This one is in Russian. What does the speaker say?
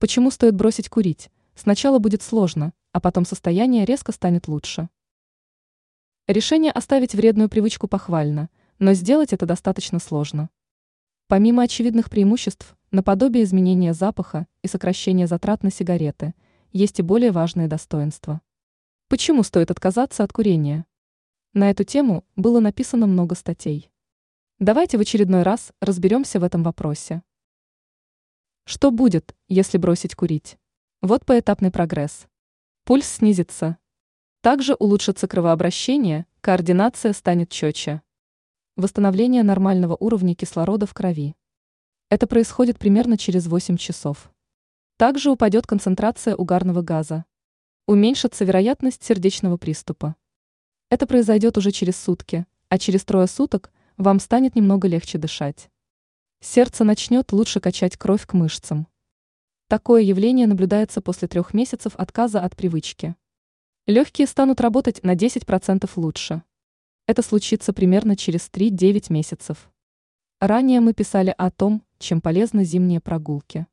Почему стоит бросить курить? Сначала будет сложно, а потом состояние резко станет лучше. Решение оставить вредную привычку похвально, но сделать это достаточно сложно. Помимо очевидных преимуществ, наподобие изменения запаха и сокращения затрат на сигареты, есть и более важные достоинства. Почему стоит отказаться от курения? На эту тему было написано много статей. Давайте в очередной раз разберемся в этом вопросе. Что будет, если бросить курить? Вот поэтапный прогресс. Пульс снизится. Также улучшится кровообращение, координация станет четче. Восстановление нормального уровня кислорода в крови. Это происходит примерно через 8 часов. Также упадет концентрация угарного газа. Уменьшится вероятность сердечного приступа. Это произойдет уже через сутки, а через трое суток вам станет немного легче дышать. Сердце начнет лучше качать кровь к мышцам. Такое явление наблюдается после трех месяцев отказа от привычки. Легкие станут работать на 10% лучше. Это случится примерно через 3-9 месяцев. Ранее мы писали о том, чем полезны зимние прогулки.